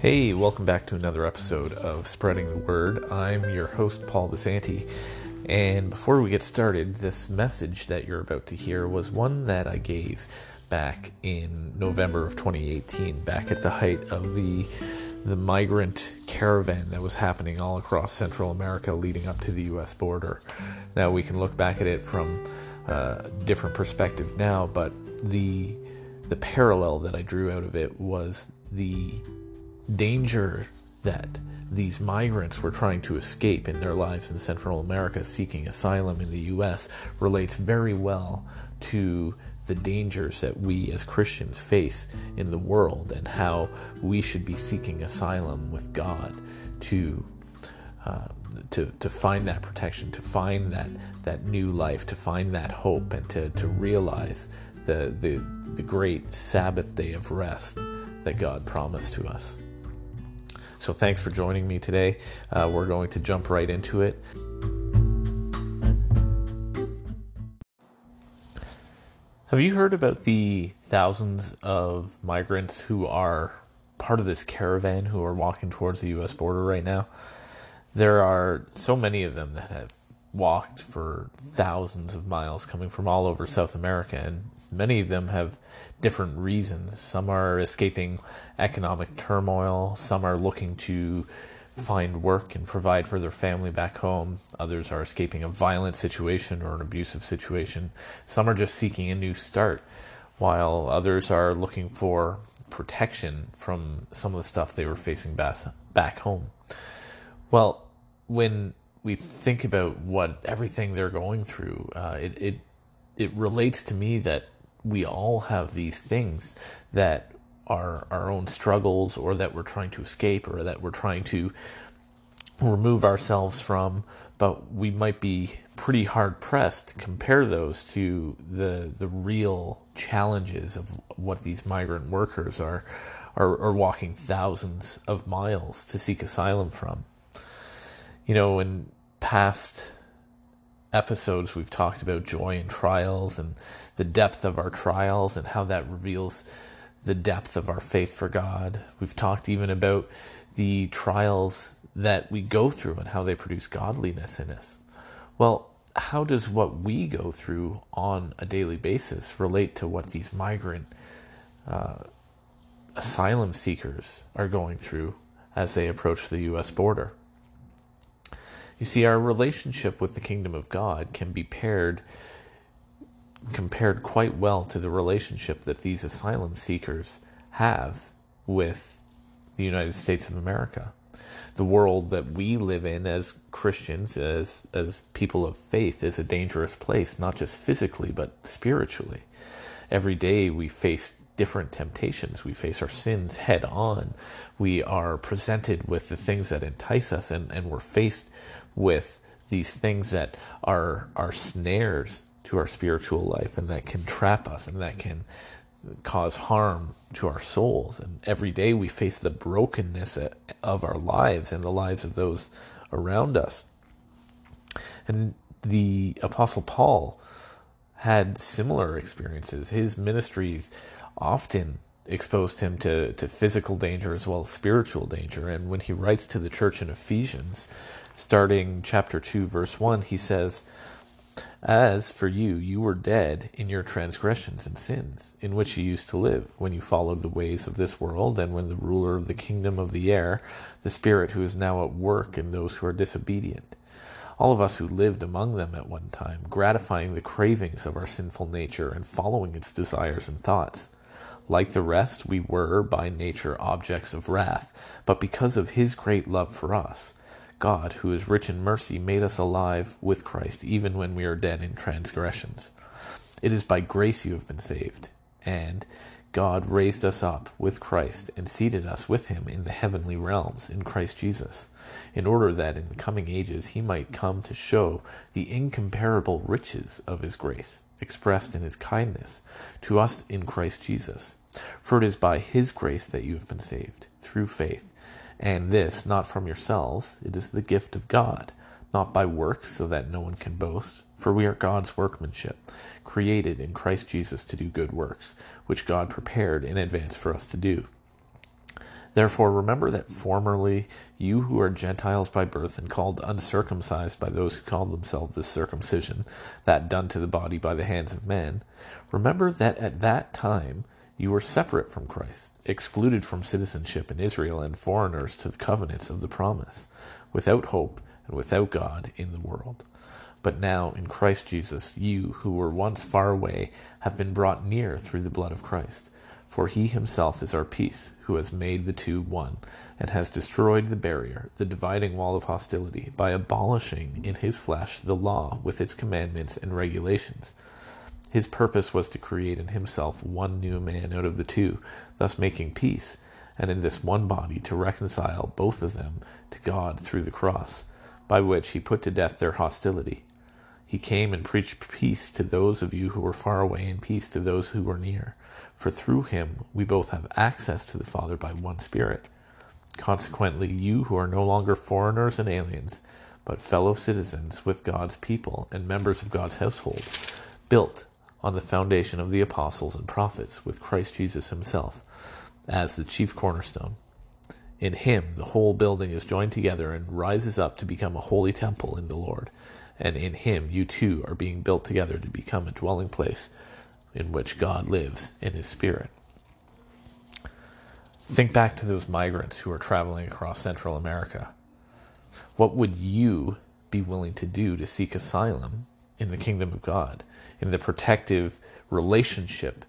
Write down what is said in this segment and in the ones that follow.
Hey, welcome back to another episode of Spreading the Word. I'm your host, Paul Basanti. And before we get started, this message that you're about to hear was one that I gave back in November of 2018, back at the height of the the migrant caravan that was happening all across Central America leading up to the US border. Now we can look back at it from a different perspective now, but the the parallel that I drew out of it was the danger that these migrants were trying to escape in their lives in Central America seeking asylum in the US relates very well to the dangers that we as Christians face in the world and how we should be seeking asylum with God to uh, to, to find that protection, to find that, that new life, to find that hope, and to, to realize the, the, the great Sabbath day of rest that God promised to us. So, thanks for joining me today. Uh, we're going to jump right into it. Have you heard about the thousands of migrants who are part of this caravan who are walking towards the US border right now? There are so many of them that have walked for thousands of miles coming from all over South America, and many of them have different reasons. Some are escaping economic turmoil, some are looking to find work and provide for their family back home. Others are escaping a violent situation or an abusive situation. Some are just seeking a new start, while others are looking for protection from some of the stuff they were facing back home. Well, when we think about what everything they're going through, uh, it, it it relates to me that we all have these things that are our own struggles or that we're trying to escape or that we're trying to remove ourselves from, but we might be pretty hard pressed to compare those to the the real challenges of what these migrant workers are are, are walking thousands of miles to seek asylum from. You know, in past episodes we've talked about joy and trials and the depth of our trials and how that reveals the depth of our faith for God. We've talked even about the trials that we go through and how they produce godliness in us. Well, how does what we go through on a daily basis relate to what these migrant uh, asylum seekers are going through as they approach the U.S. border? You see, our relationship with the kingdom of God can be paired compared quite well to the relationship that these asylum seekers have with the United States of America. The world that we live in as Christians, as, as people of faith, is a dangerous place, not just physically, but spiritually. Every day we face different temptations. We face our sins head on. We are presented with the things that entice us, and, and we're faced with these things that are, are snares to our spiritual life and that can trap us and that can cause harm to our souls. And every day we face the brokenness of our lives and the lives of those around us. And the Apostle Paul had similar experiences. His ministries often exposed him to, to physical danger as well as spiritual danger. And when he writes to the church in Ephesians, starting chapter 2, verse 1, he says, as for you, you were dead in your transgressions and sins, in which you used to live, when you followed the ways of this world, and when the ruler of the kingdom of the air, the Spirit who is now at work in those who are disobedient. All of us who lived among them at one time, gratifying the cravings of our sinful nature and following its desires and thoughts. Like the rest, we were by nature objects of wrath, but because of his great love for us, God, who is rich in mercy, made us alive with Christ, even when we are dead in transgressions. It is by grace you have been saved, and God raised us up with Christ and seated us with him in the heavenly realms in Christ Jesus, in order that in the coming ages he might come to show the incomparable riches of his grace, expressed in his kindness to us in Christ Jesus. For it is by his grace that you have been saved, through faith and this not from yourselves, it is the gift of God, not by works, so that no one can boast. For we are God's workmanship, created in Christ Jesus to do good works, which God prepared in advance for us to do. Therefore, remember that formerly you who are Gentiles by birth and called uncircumcised by those who call themselves the circumcision, that done to the body by the hands of men, remember that at that time you were separate from Christ, excluded from citizenship in Israel, and foreigners to the covenants of the promise, without hope and without God in the world. But now, in Christ Jesus, you who were once far away have been brought near through the blood of Christ. For he himself is our peace, who has made the two one, and has destroyed the barrier, the dividing wall of hostility, by abolishing in his flesh the law with its commandments and regulations. His purpose was to create in himself one new man out of the two, thus making peace, and in this one body to reconcile both of them to God through the cross, by which he put to death their hostility. He came and preached peace to those of you who were far away, and peace to those who were near. For through him we both have access to the Father by one Spirit. Consequently, you who are no longer foreigners and aliens, but fellow citizens with God's people and members of God's household, built on the foundation of the apostles and prophets, with Christ Jesus himself as the chief cornerstone. In him, the whole building is joined together and rises up to become a holy temple in the Lord. And in him, you too are being built together to become a dwelling place in which God lives in his spirit. Think back to those migrants who are traveling across Central America. What would you be willing to do to seek asylum in the kingdom of God, in the protective relationship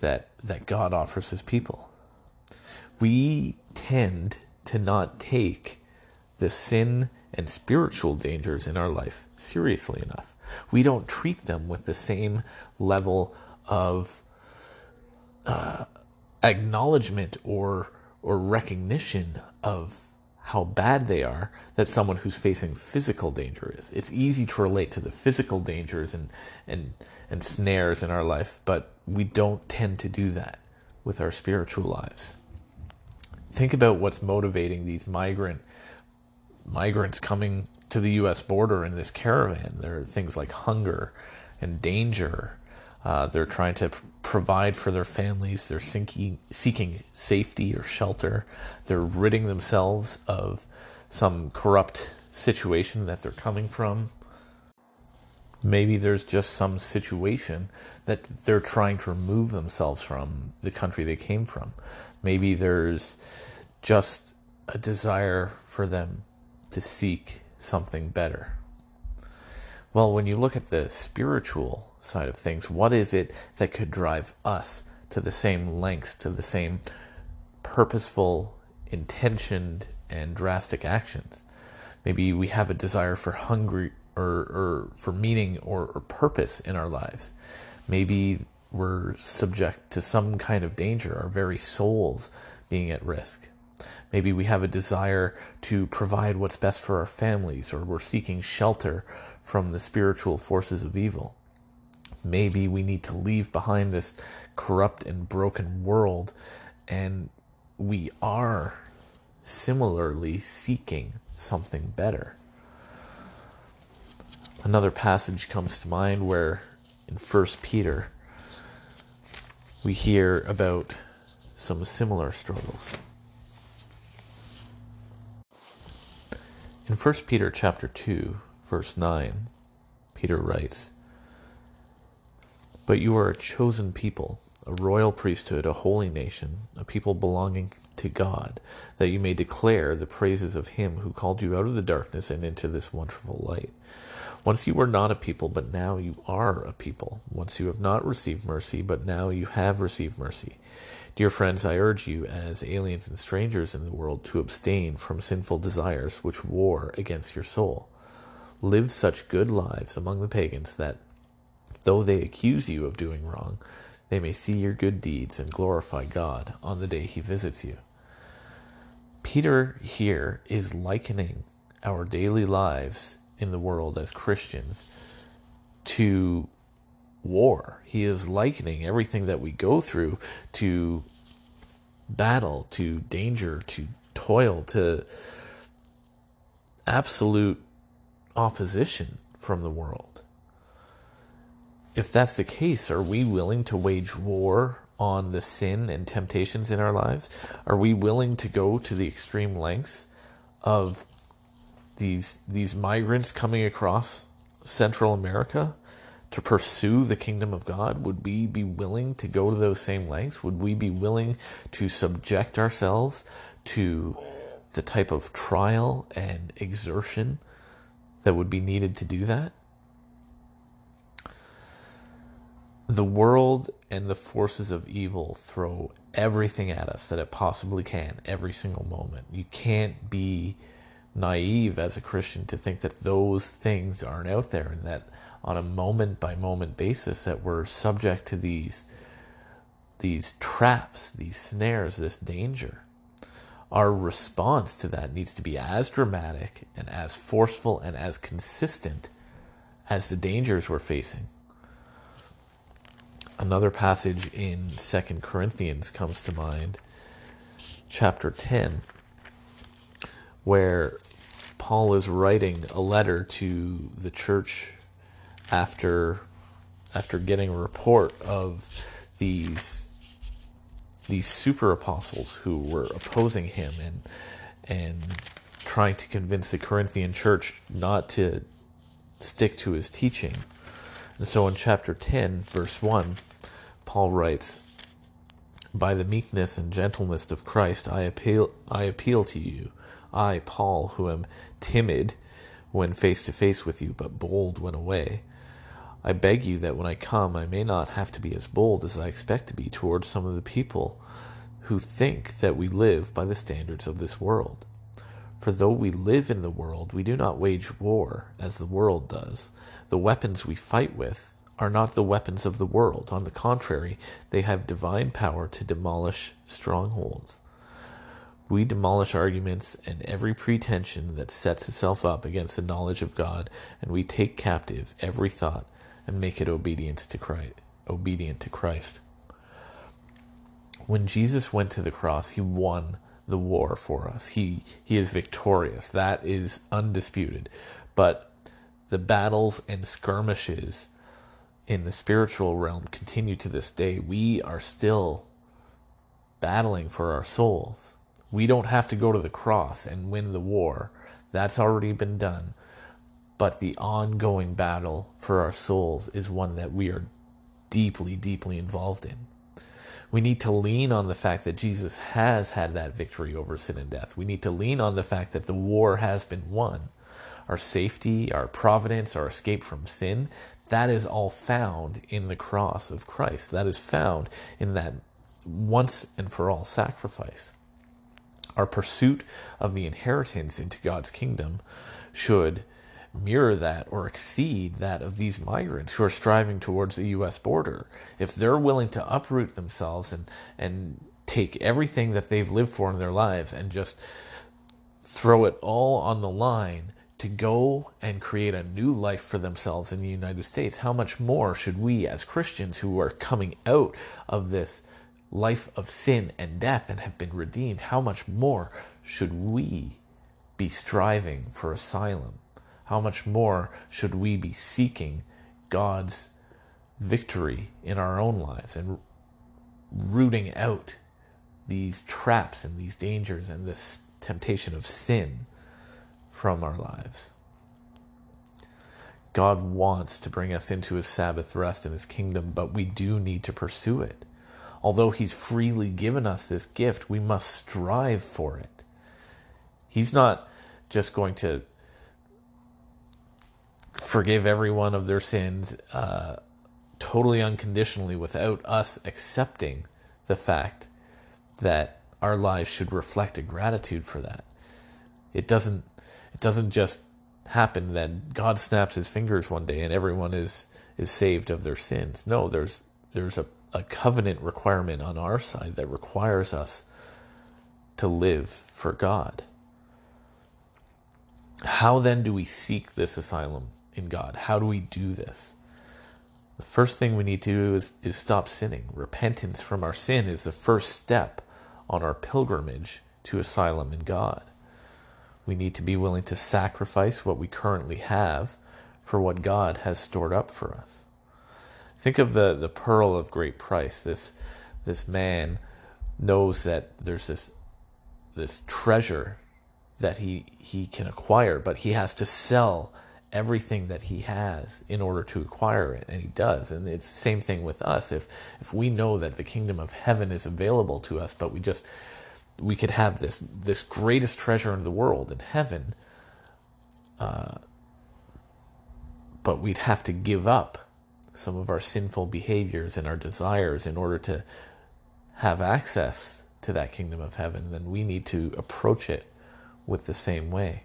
that, that God offers his people? We tend to not take the sin and spiritual dangers in our life seriously enough. We don't treat them with the same level of uh, acknowledgement or or recognition of how bad they are that someone who's facing physical danger is. It's easy to relate to the physical dangers and and and snares in our life, but we don't tend to do that with our spiritual lives. Think about what's motivating these migrant migrants coming to the US border in this caravan. There are things like hunger and danger uh, they're trying to provide for their families. They're seeking, seeking safety or shelter. They're ridding themselves of some corrupt situation that they're coming from. Maybe there's just some situation that they're trying to remove themselves from the country they came from. Maybe there's just a desire for them to seek something better. Well, when you look at the spiritual side of things, what is it that could drive us to the same lengths, to the same purposeful, intentioned, and drastic actions? Maybe we have a desire for hungry or, or for meaning or, or purpose in our lives. Maybe we're subject to some kind of danger, our very souls being at risk. Maybe we have a desire to provide what's best for our families, or we're seeking shelter from the spiritual forces of evil. Maybe we need to leave behind this corrupt and broken world, and we are similarly seeking something better. Another passage comes to mind where in 1 Peter we hear about some similar struggles. In 1 Peter chapter 2, verse 9, Peter writes, But you are a chosen people, a royal priesthood, a holy nation, a people belonging to God, that you may declare the praises of him who called you out of the darkness and into this wonderful light. Once you were not a people, but now you are a people. Once you have not received mercy, but now you have received mercy. Dear friends, I urge you, as aliens and strangers in the world, to abstain from sinful desires which war against your soul. Live such good lives among the pagans that, though they accuse you of doing wrong, they may see your good deeds and glorify God on the day he visits you. Peter here is likening our daily lives in the world as Christians to war. He is likening everything that we go through to battle, to danger, to toil, to absolute opposition from the world. If that's the case, are we willing to wage war on the sin and temptations in our lives? Are we willing to go to the extreme lengths of these these migrants coming across Central America to pursue the kingdom of God? Would we be willing to go to those same lengths? Would we be willing to subject ourselves to the type of trial and exertion that would be needed to do that? The world and the forces of evil throw everything at us that it possibly can every single moment. You can't be naive as a Christian to think that those things aren't out there and that on a moment by moment basis that we're subject to these these traps, these snares, this danger. Our response to that needs to be as dramatic and as forceful and as consistent as the dangers we're facing. Another passage in Second Corinthians comes to mind, chapter 10, where Paul is writing a letter to the church after after getting a report of these these super apostles who were opposing him and and trying to convince the Corinthian church not to stick to his teaching. And so in chapter 10, verse 1, Paul writes, By the meekness and gentleness of Christ I appeal I appeal to you I, Paul, who am timid when face to face with you, but bold when away, I beg you that when I come, I may not have to be as bold as I expect to be towards some of the people who think that we live by the standards of this world. For though we live in the world, we do not wage war as the world does. The weapons we fight with are not the weapons of the world. On the contrary, they have divine power to demolish strongholds. We demolish arguments and every pretension that sets itself up against the knowledge of God, and we take captive every thought and make it obedient to Christ. Obedient to Christ. When Jesus went to the cross, he won the war for us. He he is victorious. That is undisputed. But the battles and skirmishes in the spiritual realm continue to this day. We are still battling for our souls. We don't have to go to the cross and win the war. That's already been done. But the ongoing battle for our souls is one that we are deeply, deeply involved in. We need to lean on the fact that Jesus has had that victory over sin and death. We need to lean on the fact that the war has been won. Our safety, our providence, our escape from sin, that is all found in the cross of Christ. That is found in that once and for all sacrifice. Our pursuit of the inheritance into God's kingdom should mirror that or exceed that of these migrants who are striving towards the US border. If they're willing to uproot themselves and, and take everything that they've lived for in their lives and just throw it all on the line to go and create a new life for themselves in the United States, how much more should we as Christians who are coming out of this life of sin and death and have been redeemed, how much more should we be striving for asylum? How much more should we be seeking God's victory in our own lives and rooting out these traps and these dangers and this temptation of sin from our lives? God wants to bring us into his Sabbath rest in his kingdom, but we do need to pursue it although He's freely given us this gift, we must strive for it. He's not just going to forgive everyone of their sins uh, totally unconditionally without us accepting the fact that our lives should reflect a gratitude for that. It doesn't. It doesn't just happen that God snaps His fingers one day and everyone is is saved of their sins. No, there's there's a a covenant requirement on our side that requires us to live for God. How then do we seek this asylum in God? How do we do this? The first thing we need to do is, is stop sinning. Repentance from our sin is the first step on our pilgrimage to asylum in God. We need to be willing to sacrifice what we currently have for what God has stored up for us. Think of the, the pearl of great price, this, this man knows that there's this this treasure that he he can acquire, but he has to sell everything that he has in order to acquire it and he does. And it's the same thing with us. If if we know that the kingdom of heaven is available to us but we just we could have this this greatest treasure in the world in heaven uh, but we'd have to give up some of our sinful behaviors and our desires in order to have access to that kingdom of heaven then we need to approach it with the same way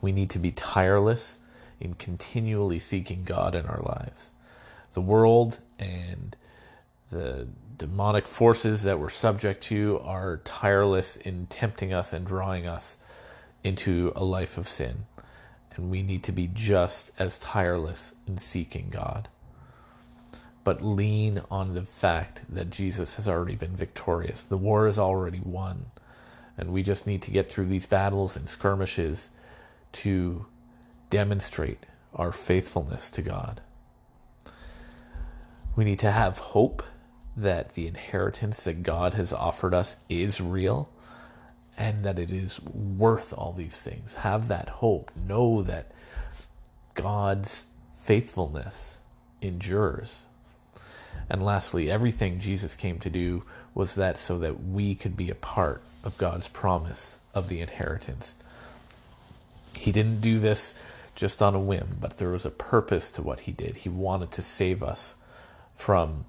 we need to be tireless in continually seeking God in our lives. The world and the demonic forces that we're subject to are tireless in tempting us and drawing us into a life of sin. And we need to be just as tireless in seeking God. But lean on the fact that Jesus has already been victorious. The war is already won. And we just need to get through these battles and skirmishes to demonstrate our faithfulness to God. We need to have hope that the inheritance that God has offered us is real and that it is worth all these things. Have that hope. Know that God's faithfulness endures. And lastly, everything Jesus came to do was that so that we could be a part of God's promise of the inheritance. He didn't do this just on a whim, but there was a purpose to what he did. He wanted to save us from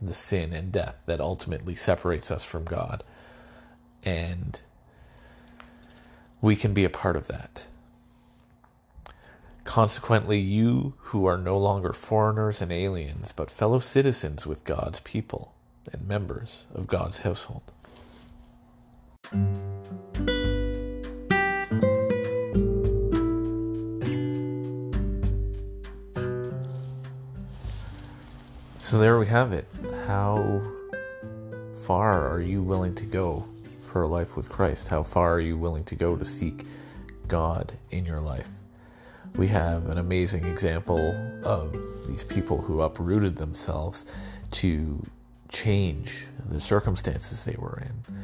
the sin and death that ultimately separates us from God. And we can be a part of that. Consequently, you who are no longer foreigners and aliens, but fellow citizens with God's people and members of God's household. So there we have it. How far are you willing to go for a life with Christ? How far are you willing to go to seek God in your life? We have an amazing example of these people who uprooted themselves to change the circumstances they were in.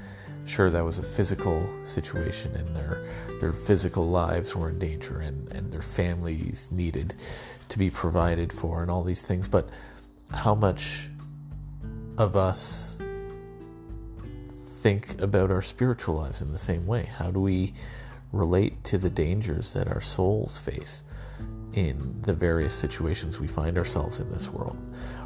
Sure, that was a physical situation, and their their physical lives were in danger, and, and their families needed to be provided for, and all these things. But how much of us think about our spiritual lives in the same way? How do we relate to the dangers that our souls face in the various situations we find ourselves in this world?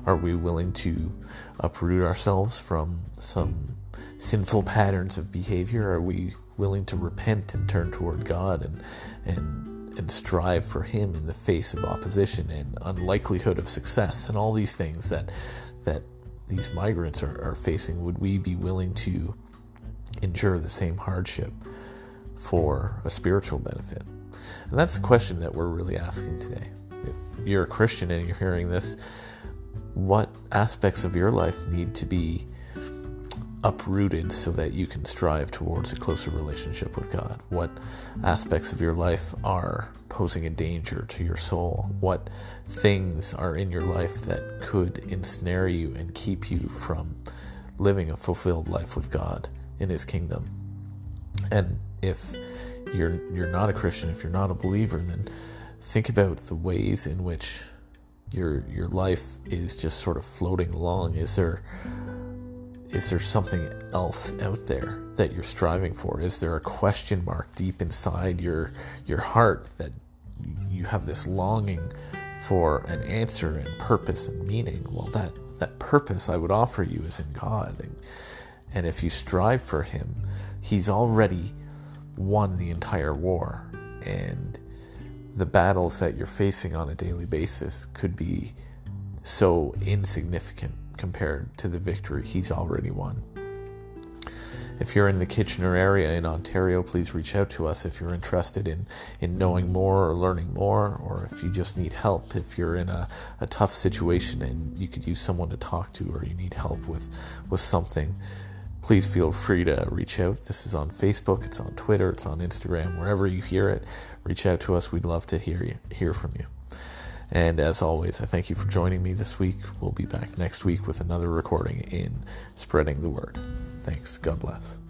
Are we willing to uproot ourselves from some sinful patterns of behavior? Are we willing to repent and turn toward God and and and strive for him in the face of opposition and unlikelihood of success and all these things that that these migrants are, are facing would we be willing to endure the same hardship for a spiritual benefit? And that's the question that we're really asking today. If you're a christian and you're hearing this what aspects of your life need to be uprooted so that you can strive towards a closer relationship with God? What aspects of your life are posing a danger to your soul? What things are in your life that could ensnare you and keep you from living a fulfilled life with God in his kingdom? And if you're you're not a Christian, if you're not a believer, then think about the ways in which your your life is just sort of floating along. Is there is there something else out there that you're striving for? Is there a question mark deep inside your your heart that you have this longing for an answer and purpose and meaning? Well, that that purpose I would offer you is in God, and, and if you strive for Him, He's already won the entire war, and the battles that you're facing on a daily basis could be so insignificant compared to the victory he's already won. If you're in the Kitchener area in Ontario, please reach out to us if you're interested in, in knowing more or learning more, or if you just need help. If you're in a, a tough situation and you could use someone to talk to, or you need help with, with something, please feel free to reach out. This is on Facebook, it's on Twitter, it's on Instagram, wherever you hear it. Reach out to us. We'd love to hear you, hear from you. And as always, I thank you for joining me this week. We'll be back next week with another recording in Spreading the Word. Thanks. God bless.